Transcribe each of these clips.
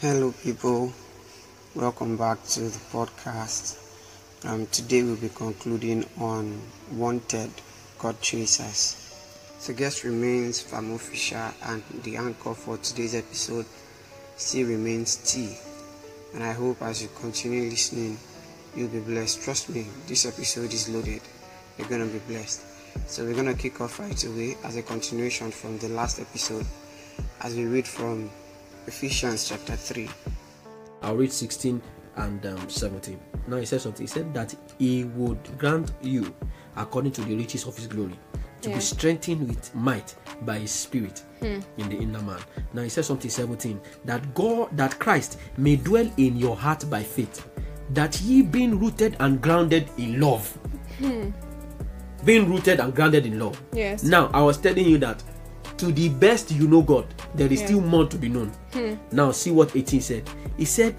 Hello, people. Welcome back to the podcast. Um, today we'll be concluding on Wanted God Chasers. So, guest remains Famo Fisher, and the anchor for today's episode still remains T. And I hope as you continue listening, you'll be blessed. Trust me, this episode is loaded. You're gonna be blessed. So, we're gonna kick off right away as a continuation from the last episode as we read from Ephesians chapter 3. I'll read 16 and um, 17. Now he said something. He said that he would grant you, according to the riches of his glory, to Yeah. be strengthened with might by his spirit in the inner man. Now he said something 17 that God that Christ may dwell in your heart by faith, that ye being rooted and grounded in love. Being rooted and grounded in love. Yes. Now I was telling you that to the best you know God, there is Yeah. still more to be known. Hmm. Now see what 18 said. He said,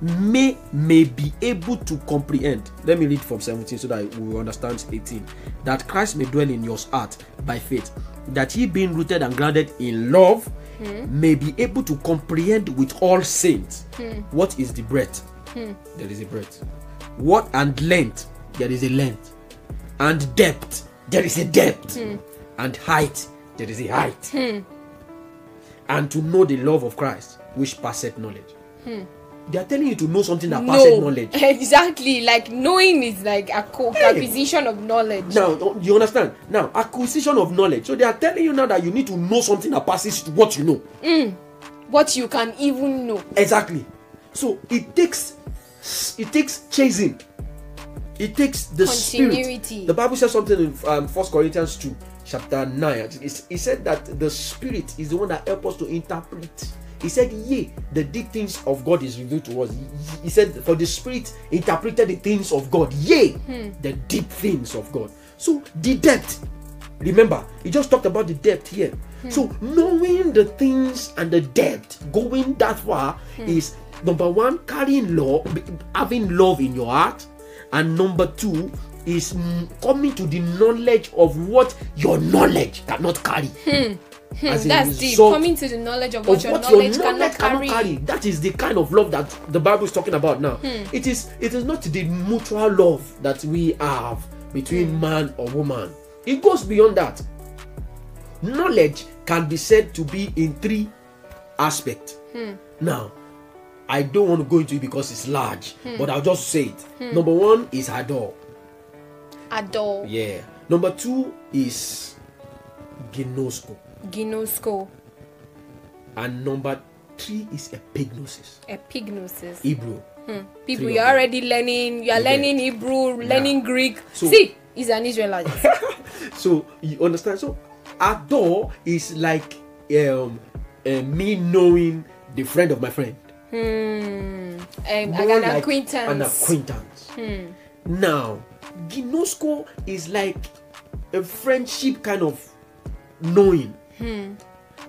may may be able to comprehend. Let me read from 17 so that we understand 18. That Christ may dwell in your heart by faith, that he being rooted and grounded in love hmm. may be able to comprehend with all saints hmm. what is the breadth. There is a breadth. What and length? There is a length. And depth? There is a depth. And height? There is a height. Hmm. And to know the love of Christ, which passeth knowledge. Hmm. They are telling you to know something that passeth no, knowledge. exactly. Like knowing is like a acquisition of knowledge. Now, you understand? Now, acquisition of knowledge. So they are telling you now that you need to know something that passes what you know. Hmm. What you can even know. Exactly. So it takes it takes chasing. It takes the Continuity. spirit. The Bible says something in um, 1 Corinthians 2, chapter 9. It's- It said that the spirit is the one that helps us to interpret. He said, Yea, the deep things of God is revealed to us. He- He said, For the spirit interpreted the things of God. Yea, hmm. the deep things of God. So the depth. Remember, he just talked about the depth here. Hmm. So knowing the things and the depth, going that far hmm. is number one, carrying love, having love in your heart, and number two is coming to the knowledge of what your knowledge cannot carry. As a That's deep. Coming to the knowledge of of what your what knowledge, your knowledge cannot, cannot carry. carry. That is the kind of love that the Bible is talking about now. It is it is not the mutual love that we have between man or woman. It goes beyond that. Knowledge can be said to be in three aspects. Now, I don't want to go into it because it's large, but I'll just say it. Number one is adore. Adore. Yeah. Number two is ginosko. Ginosko. And number three is epignosis. Epignosis. Hebrew. People, three you're already learning. You're You get learning Hebrew, learning Greek. So- See, he's an Israelite. So you understand? So adore is like um, uh, me knowing the friend of my friend. hmm. Um, More an acquaintance. An acquaintance. Now, ginosko is like a friendship kind of knowing.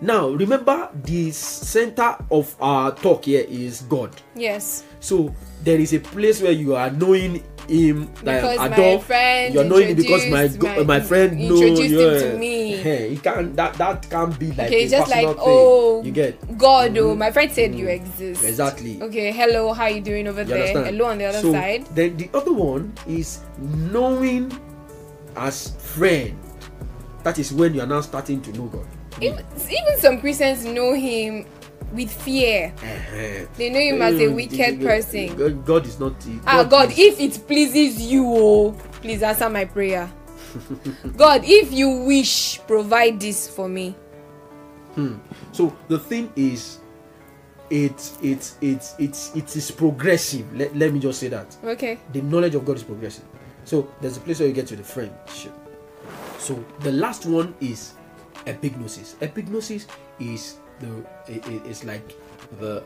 Now, remember the center of our talk here is God. Yes. So there is a place where you are knowing him like Because my adore. friend You're knowing him because my my- my friend know introduced him yeah. to me. Hey, it can that that can't be like Okay, just like, thing. oh, you get God, oh, mm-hmm. my friend said you mm-hmm. exist. exactly. Okay, hello, how you doing over You there? understand? Hello on the other so, side. Then the other one is knowing as friend. That is when you are now starting to know God. Even, even some Christians know him with fear. Eh-heh. They know him as a Mm, wicked person. God, God is not. Ah, God, is- if it pleases you, oh, please answer my prayer. God, if you wish, provide this for me. So the thing is, it it's it's it's it is progressive. Let, let me just say that Okay. the knowledge of God is progressive. So there's a place where you get to the friendship. So the last one is epignosis. Epignosis is the i- i- it's like the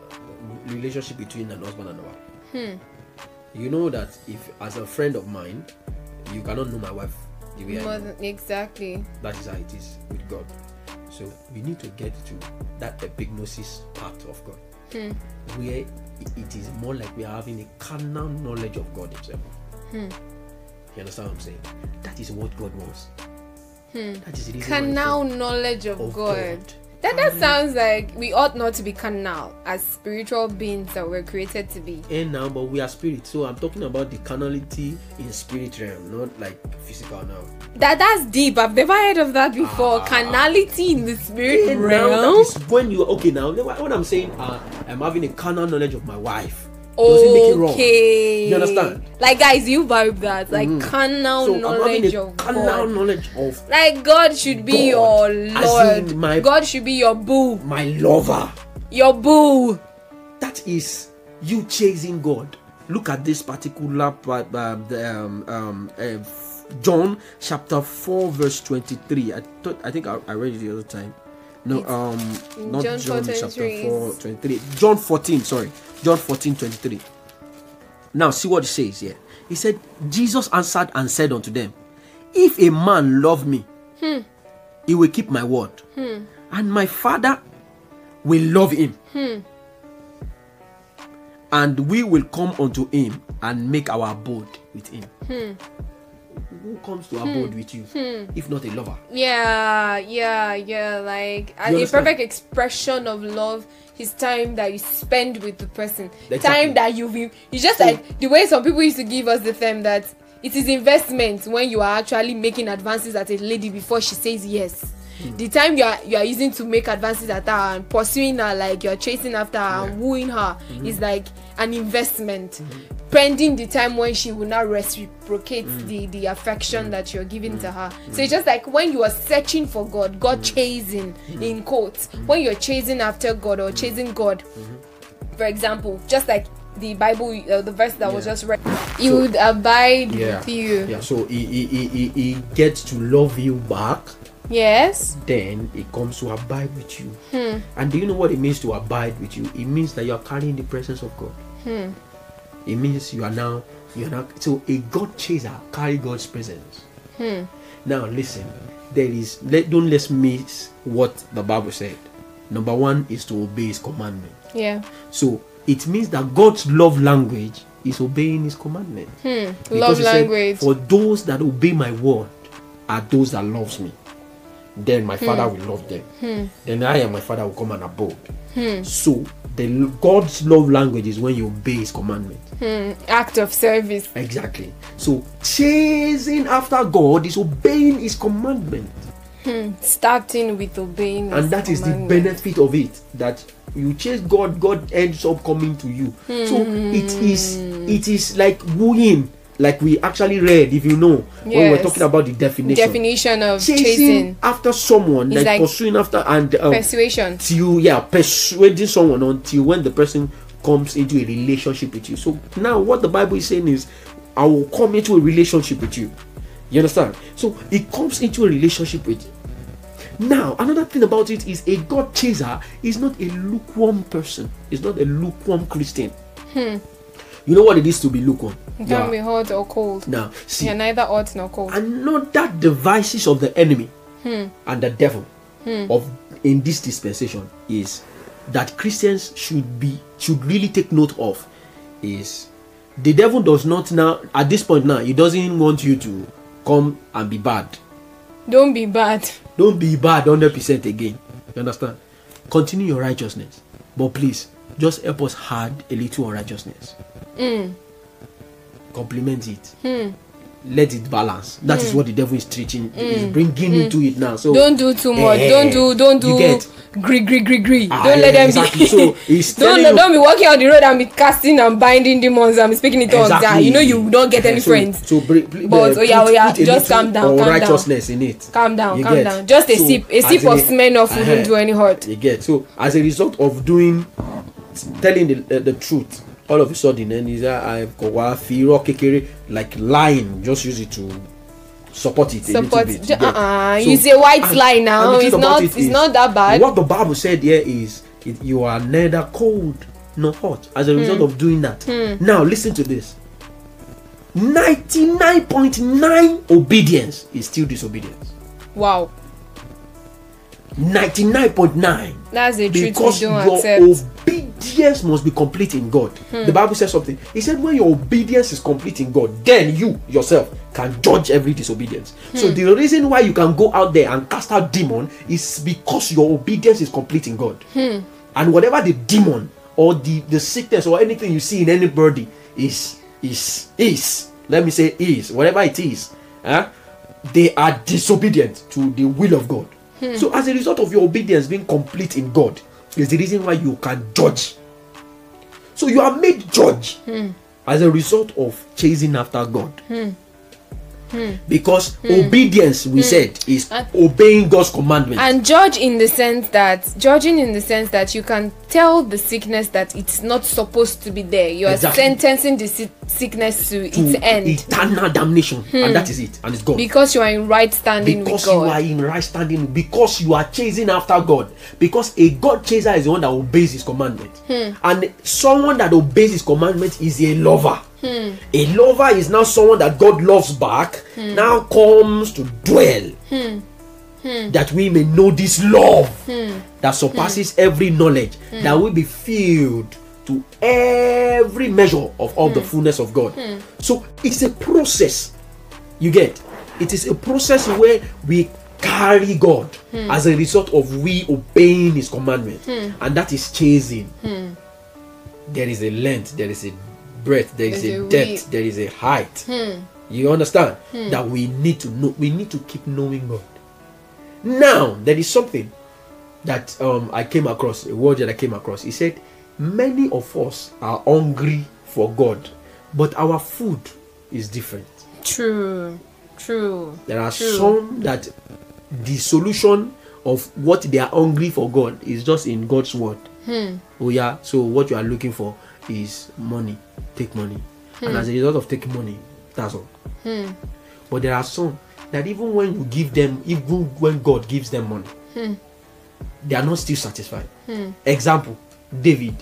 relationship between an husband and a wife. Hmm. You know that if as a friend of mine, you cannot know my wife the way I know. exactly. That is how it is with God. So we need to get to that epignosis part of God, hmm. where it is more like we are having a carnal knowledge of God Himself. Hmm. You understand what I'm saying? That is what God wants. That is the reason why he Canal knowledge of of God. That that um, sounds like we ought not to be carnal as spiritual beings that we're created to be. And now, but we are spirit. So I'm talking about the carnality in spirit realm, not like physical now. That that's deep. I've never heard of that before. Ah. Carnality in the spirit now realm. when you okay now. When I'm saying uh, I'm having a carnal knowledge of my wife, does it make it wrong? Okay. You understand? Like guys, you vibe that like carnal So knowledge of carnal God. knowledge of Like God should be God, your Lord. my- God should be your boo. my lover. Your boo. That is you chasing God. Look at this particular part, um, um, um, uh, John chapter four, verse twenty-three. I thought I think I, I read it the other time. No, It's um, not John John, 4:23 chapter 4, 23. John 14, sorry. John 14, 23. Now, see what it says here. He said, Jesus answered and said unto them, If a man love me, Hmm. he will keep my word, and my Father will love him. Hmm. And we will come unto him and make our abode with him. Hmm. Who comes to abode with you if not a lover? Yeah, yeah, yeah. Like a perfect expression of love is time that you spend with the person. Exactly. Time that you've been. It's just like the way some people used to give us the term that it is investment when you are actually making advances at a lady before she says yes. The time you are you are using to make advances at her and pursuing her, like you're chasing after her and wooing her, Mm-hmm. is like an investment. Pending the time when she will now reciprocate Mm. the the affection that you're giving to her. So it's just like when you are searching for God, God Mm. chasing in quotes. When you're chasing after God or chasing God, for example, just like the Bible, uh, the verse that was just read, He would abide Yeah. with you. Yeah, so he, he, he, he gets to love you back Yes. then it comes to abide with you. Hmm. And do you know what it means to abide with you? It means that you are carrying the presence of God. Hmm. It means you are now you are now so a God chaser carry God's presence. Hmm. Now listen, there is let don't let's miss what the Bible said. Number one is to obey His commandment. Yeah. So it means that God's love language is obeying His commandment. Hmm. Love he said, language. For those that obey my word are those that loves me. Then my father Hmm. will love them. Then I and my father will come and abode. So the God's love language is when you obey his commandment. Hmm. Act of service. Exactly. So chasing after God is obeying his commandment. Starting with obeying. And that is the benefit of it. That you chase God, God ends up coming to you. So it is it is like wooing, like we actually read, if you know, when we're talking about the definition. Definition of chasing, chasing. after someone, It's like, like pursuing after and um, Persuasion. till yeah, persuading someone until when the person comes into a relationship with you. So now what the Bible is saying is, I will come into a relationship with you. You understand? So it comes into a relationship with you. Now, another thing about it is a God chaser is not a lukewarm person. Is not a lukewarm Christian. You know what it is to be lukewarm. You You can are- be hot or cold. now, see, You're neither hot nor cold. And not that devices of the enemy hmm. and the devil hmm. of in this dispensation is that Christians should be should really take note of is the devil does not now at this point now he doesn't want you to come and be bad. Don't be bad. Don't be bad 100% again. You understand? Continue your righteousness. But please, just help us hide a little unrighteousness. Complement it. Let it balance. That is what the devil is teaching, is bringing into it now. So Don't do too much. Eh, don't do. Don't do. get? Gree, gree, gree, gree. Ah, don't let them exactly. be. So, he's don't you- don't be walking on the road and be casting and binding demons and speaking in tongues. Ah, you know you don't get any so, friends. So, br- br- But, uh, oh yeah, oh yeah, just calm down, calm down. In it. Calm down, You calm get? down. Just a So, sip. A sip of a- Smirnoff uh-huh. wouldn't do any hurt. You get so as a result of doing telling the, uh, the truth all of a sudden that I've got wa fi irọ́ kékeré like lying just use it to support it a little bit. ju- you get? uh-uh, So- say white and- lie now. It's not. it It's is, not that bad. What the Bible said here is it, you are neither cold nor hot as a result Hmm. of doing that. Now listen to this. 99.9 obedience is still disobedience. Wow, 99.9 that's the truth because we your accept. obedience must be complete in God. The Bible says something. He said, when your obedience is complete in God, then you yourself can judge every disobedience. So hmm. the reason why you can go out there and cast out demon is because your obedience is complete in God. Hmm. And whatever the demon or the, the sickness or anything you see in anybody is is is let me say is whatever it is, huh? they are disobedient to the will of God. Hmm. So as a result of your obedience being complete in God, is the reason why you can judge. So you are made judge hmm. as a result of chasing after God. Hmm. Hmm. Because hmm. obedience, we hmm. said, is And- obeying God's commandment. and judge in the sense that judging in the sense that you can tell the sickness that it's not supposed to be there. You are Exactly. sentencing the si- sickness to, to its end. eternal damnation, and that is it, and it's gone. because you are in right standing because with you are in right standing because you are chasing after god. Because a god chaser is the one that obeys his commandment. And someone that obeys his commandment is a lover a lover is now someone that god loves back now comes to dwell. That we may know this love that surpasses every knowledge that we be filled to every measure of all the fullness of god. So it's a process. You get? It is a process where we carry god as a result of we obeying his commandment and that is chasing. There is a length there is a breadth there is a depth there is a height. Hmm. You understand? Hmm. That we need to know we need to keep knowing god. Now there is something that um i came across a word that i came across. He said many of us are hungry for god but our food is different. True true there are True. some that the solution of what they are hungry for God is just in God's word. Hmm. Oh yeah, so what you are looking for is money. Take money, and hmm. as a result of taking money, that's all. Hmm. But there are some that even when you give them, even when God gives them money, hmm. they are not still satisfied. Example: David.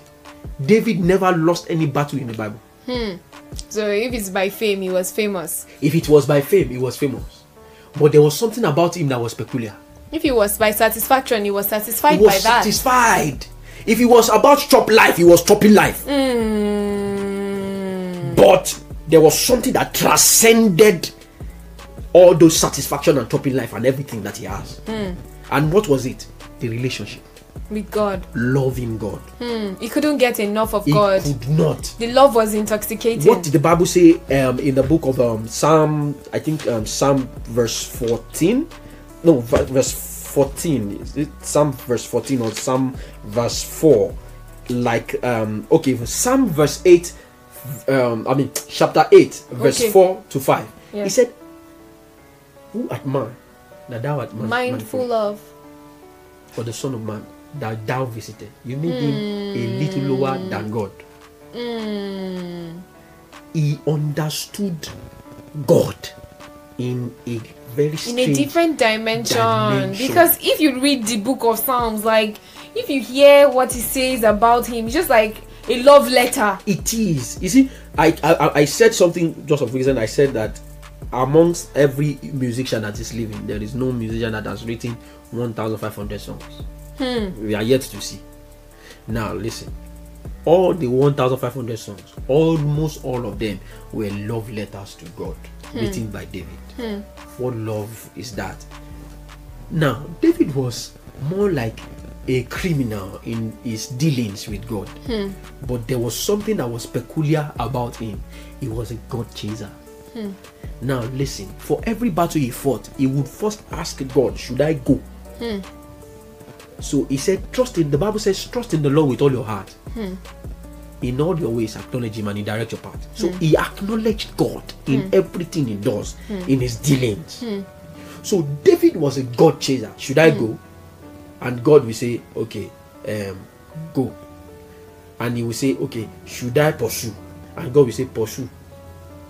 David never lost any battle in the Bible. so if it's by fame he was famous If it was by fame, he was famous. But there was something about him that was peculiar. if it was by satisfaction he was satisfied he was by that satisfied. If it was about chop life, he was chopping life. Mm, But there was something that transcended all those satisfaction and chopping life and everything that he has. Hmm. And what was it? The relationship, with god loving God. Hmm, he couldn't get enough of He god could not. the love was intoxicating What did the Bible say um, in the book of um, Psalm? I think um, Psalm verse fourteen. No, verse fourteen. Is it Psalm verse fourteen or Psalm verse four? Like um, okay, Psalm verse eight. Um, I mean chapter eight, verse Okay. four to five. He said, "Who art man that thou art man, mindful of for the Son of Man that thou visited? You made him a little lower than God." mm, he understood God in a very in a different dimension. dimension. because if you read the book of psalms like if you hear what he says about him just like a love letter. It is. You see I, I i said something just of reason i said that amongst every musician that is living there is no musician that has written 1500 songs. Hmm. We are yet to see. Now listen. All the 1500 songs almost all of them were love letters to god hmm. written by david. Hmm. What love is that? Now david was more like a criminal in his dealings with god. Hmm. But there was something that was peculiar about him. He was a god chaser. Hmm. Now listen for every battle he fought he would first ask god should i go? Hmm. So he said trust in the bible says trust in the lord with all your heart. In all your ways acknowledge him and he direct your path. So he acknowledged god in everything he does in his dealings. So david was a god chaser. Should i go and god will say okay um go. And he will say okay should i pursue? And god will say pursue.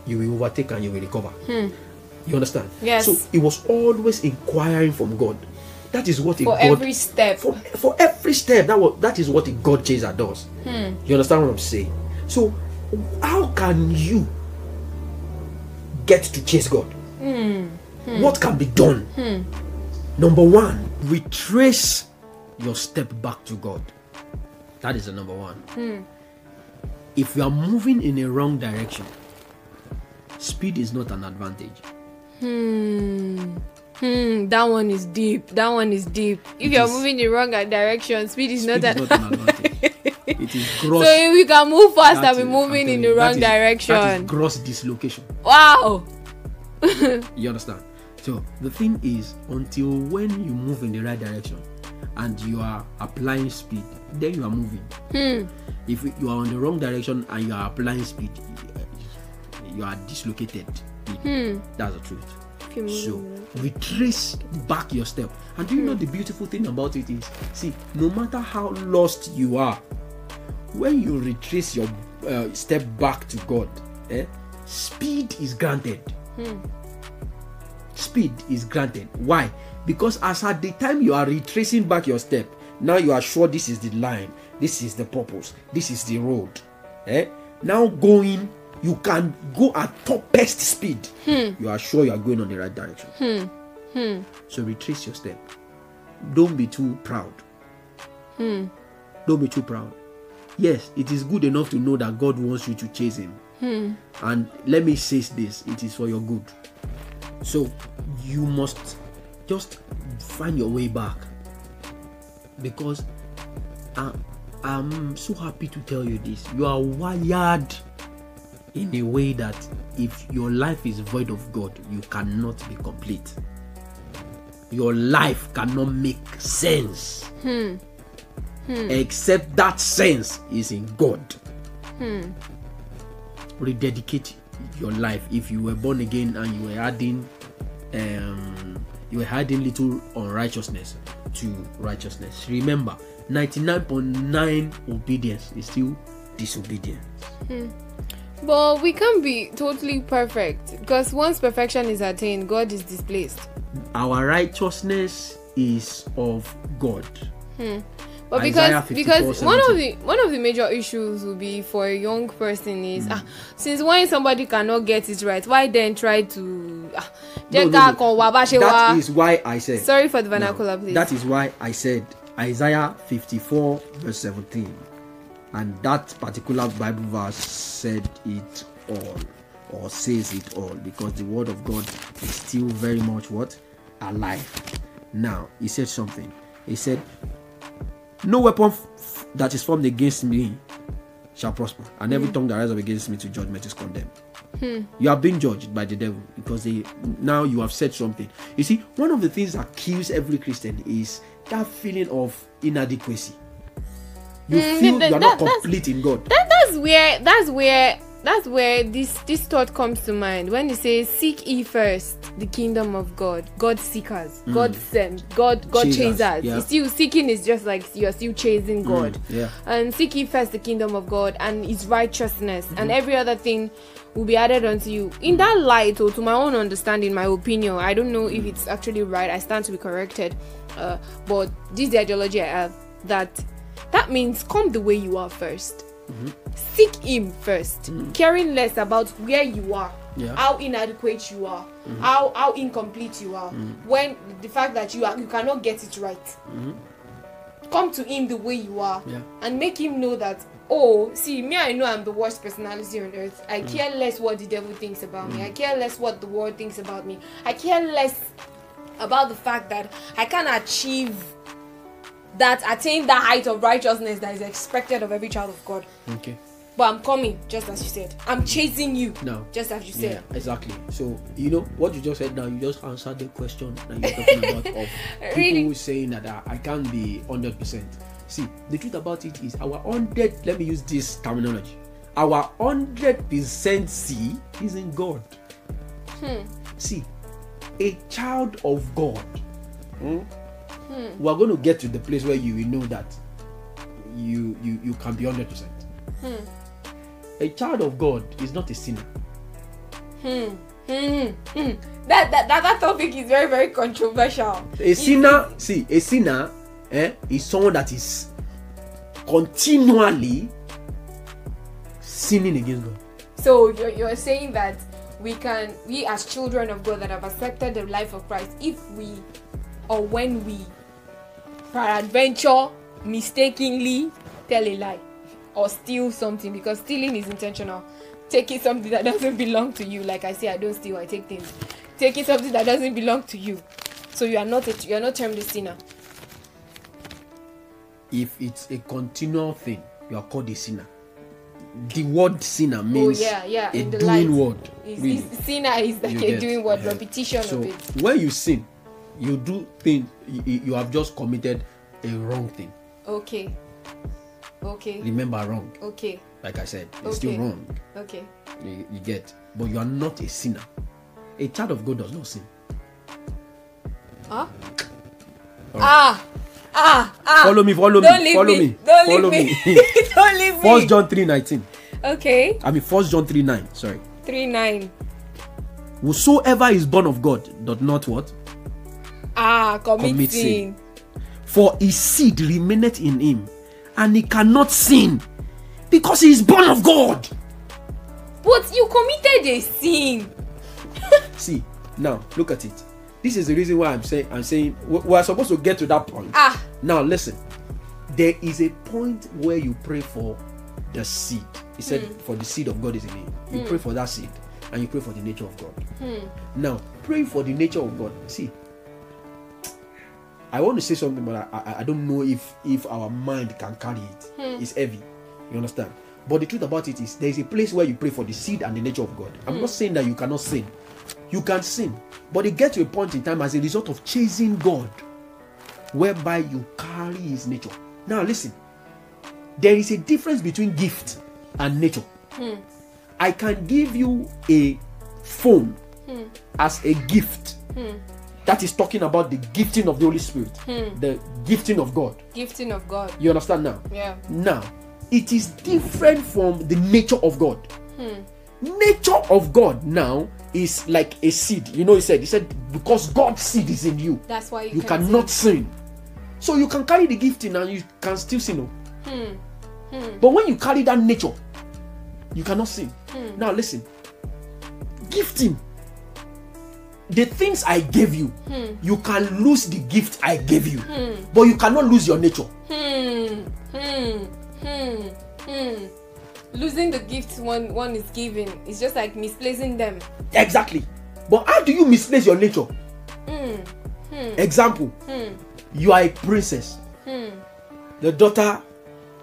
You will overtake and you will recover. Hmm. You understand? Yes. so he was always inquiring from god. That is what a for god every step. For, for every step that was that is what a god chaser does. Hmm. You understand what i'm saying? So how can you get to chase god? Hmm. What can be done number one retrace your step back to god That is the number one. If you are moving in a wrong direction, speed is not an advantage. Hmm. Hmm. That one is deep. That one is deep. If It you're is- moving in the wrong direction, speed is Speed not is that. not an advantage. It is so if we can move fast that and is- moving in the wrong that is- direction. is gross dislocation. wow. You understand? So the thing is, until when you move in the right direction and you are applying speed, then you are moving. Hmm. If you are on the wrong direction and you are applying speed, you are dislocated. Hmm. That's the truth. If you move So retrace back your step. And do you know the beautiful thing about it is, see, no matter how lost you are, when you retrace your uh, step back to God, eh, speed is granted. Speed is granted. Why? Because as at the time you are retracing back your step, now you are sure this is the line, this is the purpose, this is the road. Eh? Now going, you can go at topest speed. You are sure you are going on the right direction. Hmm. Hmm. So retrace your step. Don't be too proud. Don't be too proud. Yes, it is good enough to know that God wants you to chase Him. And let me say this it is for your good. So you must just find your way back. Because I, I'm so happy to tell you this. You are wired in a way that if your life is void of God, you cannot be complete. Your life cannot make sense. Hmm. Hmm. Except that sense is in God. Hmm. Rededicate your life. If you were born again and you were adding um you were adding little unrighteousness to righteousness. Remember, 99.9 obedience is still disobedience. But we can't be totally perfect because once perfection is attained, God is displaced. our righteousness is of God. But because because one of the one of the major issues will be for a young person is ah, since when somebody cannot get it right, why then try to ah, No, no, no. kàn wá bá ṣe That is why I said. Sorry for the vernacular, please. That is why I said Isaiah 54 verse 17, and that particular Bible verse said it all, or says it all, because the word of God is still very much what alive. Now he said something. He said, "No weapon f- that is formed against me shall prosper, and every tongue that rises up against me to judgment is condemned." you are being judged by the devil because they now you have said something. You see one of the things that kills every christian is that feeling of inadequacy. You Mm, feel that- you are that- not complete in god. that that's where that's where that's where this this thought comes to mind. When it says seek ye first the kingdom of god. God seekers. Mm. God sent. God god Chasers, chasers. yeah. you still seeking is just like you're still chasing mm, god. yeah. and seek ye first the kingdom of god and his righteousness and mm-hmm. every other thing will be added unto you. In that light or to my own understanding my opinion i don't know if it's actually right. I stand to be corrected. Uh, but this is the ideology i have that that means come the way you are 1st seek him 1st mm. caring less about where you are Yeah. how inadequate you are mm. how how incomplete you are mm. when the fact that you are you cannot get it right. Come to him the way you are Yeah. and make him know that oh see me i know i'm the worst personality on earth. I care less what the devil thinks about me. I care less what the world thinks about me. I care less about the fact that i can't achieve that attain that height of righteousness that is expected of every child of god. Okay. But i'm coming just as you said. I'm chasing you No. just as you yeah said. exactly. So you know what you just said now you just answered the question that you're talking about of people Really? saying that uh, i can't be 100 percent. See the truth about it is our 100 let me use this terminology. Our 100 percent see is in god. Hmm. see a child of god hmm, we are going to get to the place where you will know that you you you can be 100 percent. A child of god is not a sinner. Hmm, hmm. that, that that that topic is very very controversial. A sinner, see, a sinner eh, is someone that is continually sinning against God. So you're, you're saying that we can, we as children of God that have accepted the life of Christ, if we or when we peradventure mistakenly tell a lie or steal something because stealing is intentional. Taking something that doesn't belong to you, like I say, I don't steal, I take things. Taking something that doesn't belong to you, so you are not a, you are not termed a sinner. If it's a continual thing, you are called a sinner. The word sinner means oh yeah, yeah. a doing light. word. Really. sinner is like You a get, doing word, uh, repetition so of it. when you sin, you do things. You, you have just committed a wrong thing. Okay. Okay. Remember, wrong. Okay. Like I said, it's Okay. still wrong. Okay. You, you get, but you are not a sinner. A child of God does not sin. Huh? Ah. Ah. Ah. Follow me. Follow Don't me. leave Follow me. me. Don't follow leave me. me. Don't leave me. First John three nineteen. Okay. I mean, First John three nine. Sorry. Three nine. Whosoever is born of God doth not what? Ah, commit, Commit sin. sin. For his seed remaineth in him, and he cannot sin, because he is born of God. But you committed a sin. See, now look at it. This is the reason why I'm saying I'm saying we we are supposed to get to that point. Ah. Now listen, there is a point where you pray for the seed. He said, "For the seed of God is in you." You pray for that seed, and you pray for the nature of God. Now, praying for the nature of God. See, I want to say something, but I, I, I don't know if if our mind can carry it. Hmm. It's heavy. You understand? But the truth about it is, there is a place where you pray for the seed and the nature of God. I'm hmm. not saying that you cannot sin. You can sin, but it gets to a point in time as a result of chasing God, whereby you carry His nature. Now, listen. There is a difference between gift and nature. Hmm. I can give you a phone as a gift. That is talking about the gifting of the Holy Spirit, hmm. the gifting of God. Gifting of God. You understand now? Yeah. Now, it is different from the nature of God. Hmm. Nature of God now is like a seed. You know, he said, he said, because God's seed is in you, That's why you, you can cannot sin. So you can carry the gifting and you can still sin. oh. But when you carry that nature, you cannot sin. Now listen, gifting. The things I gave you, you can lose the gift I gave you, but you cannot lose your nature. Hmm. Hmm. Hmm. Hmm. Losing the gifts one one is given is just like misplacing them. Exactly. But how do you misplace your nature? Hmm. Example, Hmm. you are a princess, Hmm. the daughter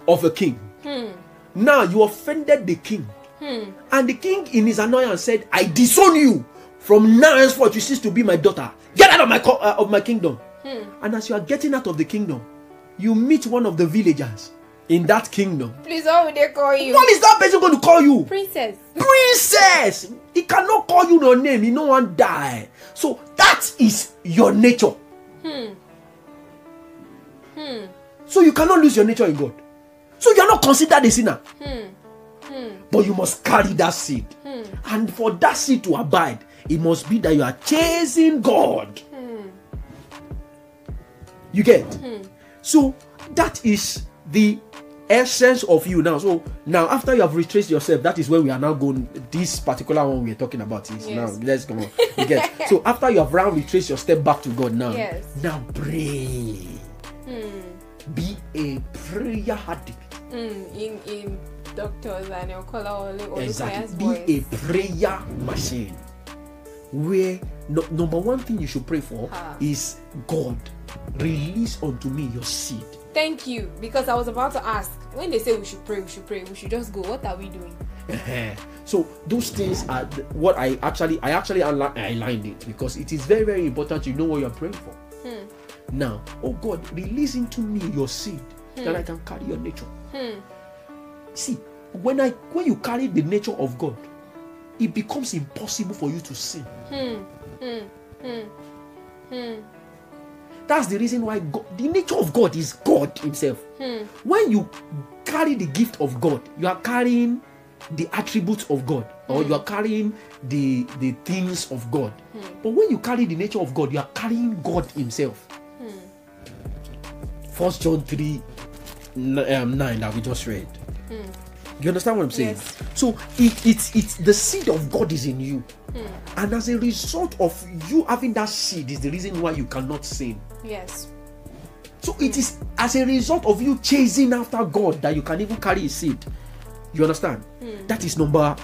of a king. Hmm. Now you offended the king, Hmm. and the king, in his annoyance, said, "I disown you. From now henceforth, you cease to be my daughter. Get out of my co- uh, of my kingdom." And as you are getting out of the kingdom, you meet one of the villagers in that kingdom. Please, what would they call you? What is that person going to call you? Princess. princess he cannot call you your name he no wan die so that is your nature Hmm. Hmm. so you cannot lose your nature in god so you are not considered a sinner Hmm. Hmm. but you must carry that seed Hmm. and for that seed to abide it must be that you are chasing god Hmm. you get Hmm. so that is the essence of you now so now after you have retraced yourself that is where we are now going this particular one we are talking about is Yes. now let's go on you get so after you have now retraced your step back to god now Yes. now pray Hmm. be a prayer addict Hmm. In in doctors and your color or exactly voice. be a prayer machine where no, number one thing you should pray for Ah. is god release unto me your seed Thank you, because I was about to ask. When they say we should pray, we should pray, we should just go. What are we doing? So those things are what I actually I actually aligned it because it is very very important you know what you're praying for. Hmm. Now, oh God, release into me your seed that I can carry your nature. Hmm. See, when I when you carry the nature of God, it becomes impossible for you to sin. Hmm. Hmm. Hmm. Hmm. That's the reason why God, the nature of God is God Himself. Hmm. When you carry the gift of God, you are carrying the attributes of God, or you are carrying the the things of God. But when you carry the nature of God, you are carrying God Himself. First John 3 n- um, 9 that we just read. You understand what I'm saying? Yes. So it, it's it's the seed of God is in you. And as a result of you having that seed is the reason why you cannot sin. Yes. So it is as a result of you chasing after God that you can even carry a seed. You understand? That is number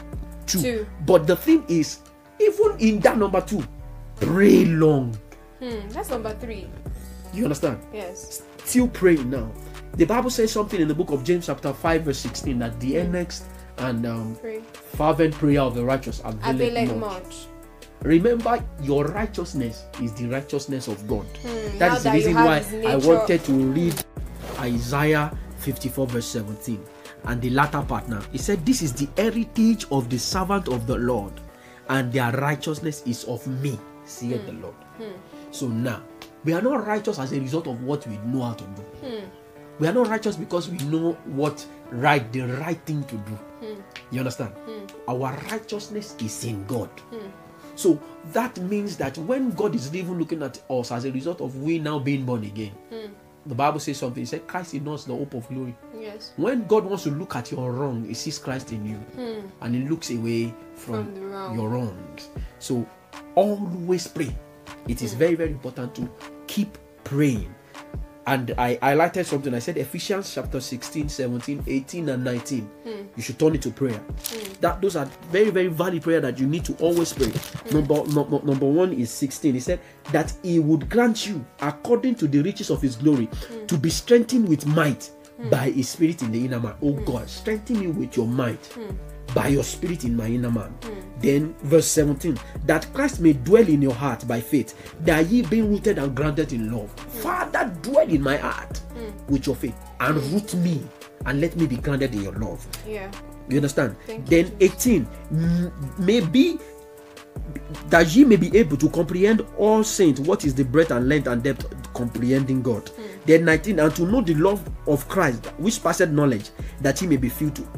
two. Two. But the thing is, even in that number two, pray long. Hmm, that's number three. You understand? Yes. Still praying now. The Bible says something in the book of James, chapter 5, verse 16, that the next and um, Pray. fervent prayer of the righteous availeth much. much. Remember, your righteousness is the righteousness of God. Hmm, That is the that reason why I wanted to read Isaiah 54, verse 17, and the latter part now. He said, This is the heritage of the servant of the Lord, and their righteousness is of me, saith Hmm. the Lord. So now, we are not righteous as a result of what we know how to do. Hmm. We are not righteous because we know what right, the right thing to do. Hmm. You understand? Hmm. Our righteousness is in God. Hmm. So that means that when God is even looking at us as a result of we now being born again, the Bible says something. It said, Christ in us, the hope of glory. Yes. When God wants to look at your wrong, He sees Christ in you, and He looks away from, From wrong. your wrongs. So always pray. It is very, very important to keep praying. And I highlighted something. I said Ephesians chapter 16, 17, 18, and 19. Hmm. You should turn it to prayer. Hmm. That those are very, very valid prayer that you need to always pray. Hmm. Number, number number one is 16. He said that he would grant you according to the riches of his glory to be strengthened with might by his spirit in the inner man. Oh God, strengthen me with your might by your spirit in my inner man. Hmm. Then, verse 17, that Christ may dwell in your heart by faith, that ye being rooted and grounded in love. Hmm. Father, dwell in my heart hmm. with your faith and root me and let me be grounded in your love. Yeah. You understand? Thank you, then 18, m- maybe that ye may be able to comprehend all saints what is the breadth and length and depth comprehending God. Then 19, and to know the love of Christ which passeth knowledge, that ye may be filled to,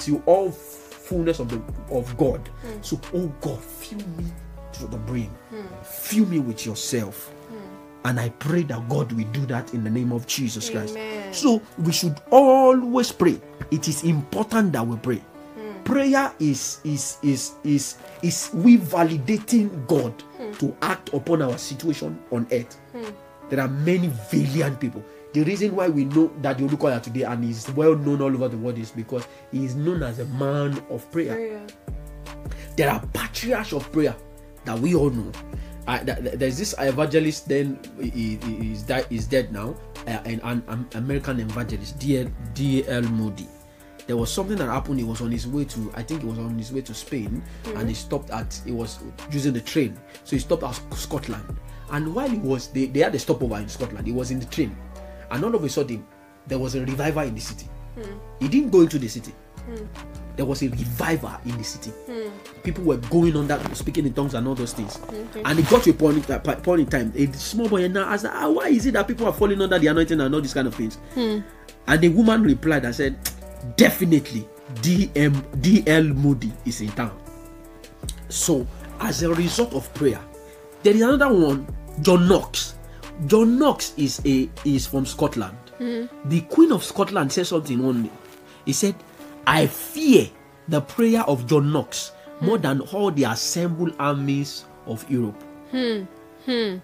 to all fullness of the of God. Hmm. So, oh God, fill me to the brim, fill me with yourself. Hmm. And I pray that God will do that in the name of Jesus Christ. So we should always pray. It is important that we pray. Hmm. Prayer is is is is is we validating God to act upon our situation on earth. There are many valiant people. The reason why we know that the Olukoya today and is well known all over the world is because he is known as a man of prayer Prayer. there are patriarchs of prayer that we all know. Uh, th- th- there's this evangelist, then he, he is, di- is dead now, uh, and an, an American evangelist, D.L. D.L. Moody. There was something that happened. He was on his way to, I think he was on his way to Spain, and he stopped at, he was using the train, so he stopped at Scotland. And while he was, they, they had a stopover in Scotland. He was in the train, and all of a sudden, there was a revival in the city. He didn't go into the city there was a revival in the city. People were going on that, speaking in tongues and all those things. And it got to a point, a point in time, a small boy now asked, ah, why is it that people are falling under the anointing and all these kind of things? And the woman replied and said, definitely DM, DL Moody is in town. So, as a result of prayer, there is another one, John Knox. John Knox is a is from Scotland. The Queen of Scotland said something one day. He said, I fear the prayer of John Knox more than all the assembled armies of Europe. Hmm. Hmm.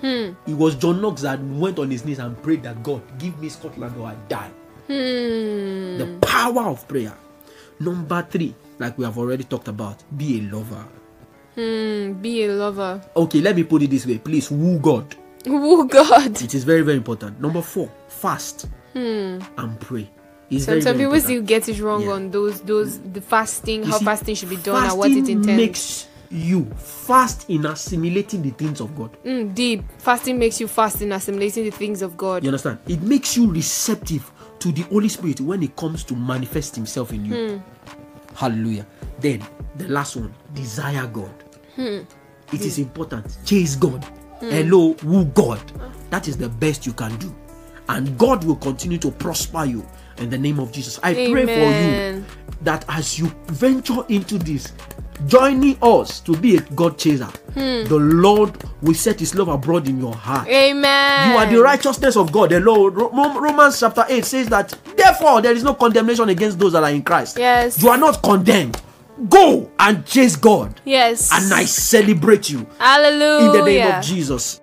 Hmm. It was John Knox that went on his knees and prayed that God give me Scotland or I die. The power of prayer. Number three, like we have already talked about, be a lover. Hmm. Be a lover. Okay, let me put it this way. Please woo God. Oh God. It is very, very important. Number four, fast hmm. and pray. It's Some, very, some very people important. still get it wrong Yeah. on those those the fasting, You how see, fasting should be done, and what it intends. makes you fast in assimilating the things of God. Mm, deep fasting makes you fast in assimilating the things of God. You understand? It makes you receptive to the Holy Spirit when it comes to manifest Himself in you. Hmm. Hallelujah. Then the last one, desire God. Hmm. It is important. Chase God. Mm. Hello, who God. That is the best you can do. And God will continue to prosper you in the name of Jesus. I pray for you that as you venture into this, joining us to be a God chaser, hmm. the Lord will set His love abroad in your heart. Amen. You are the righteousness of God. The Lord, Romans chapter 8 says that, therefore, there is no condemnation against those that are in Christ. Yes. You are not condemned. Go and chase God. Yes. And I celebrate you Hallelujah. in the name of Jesus.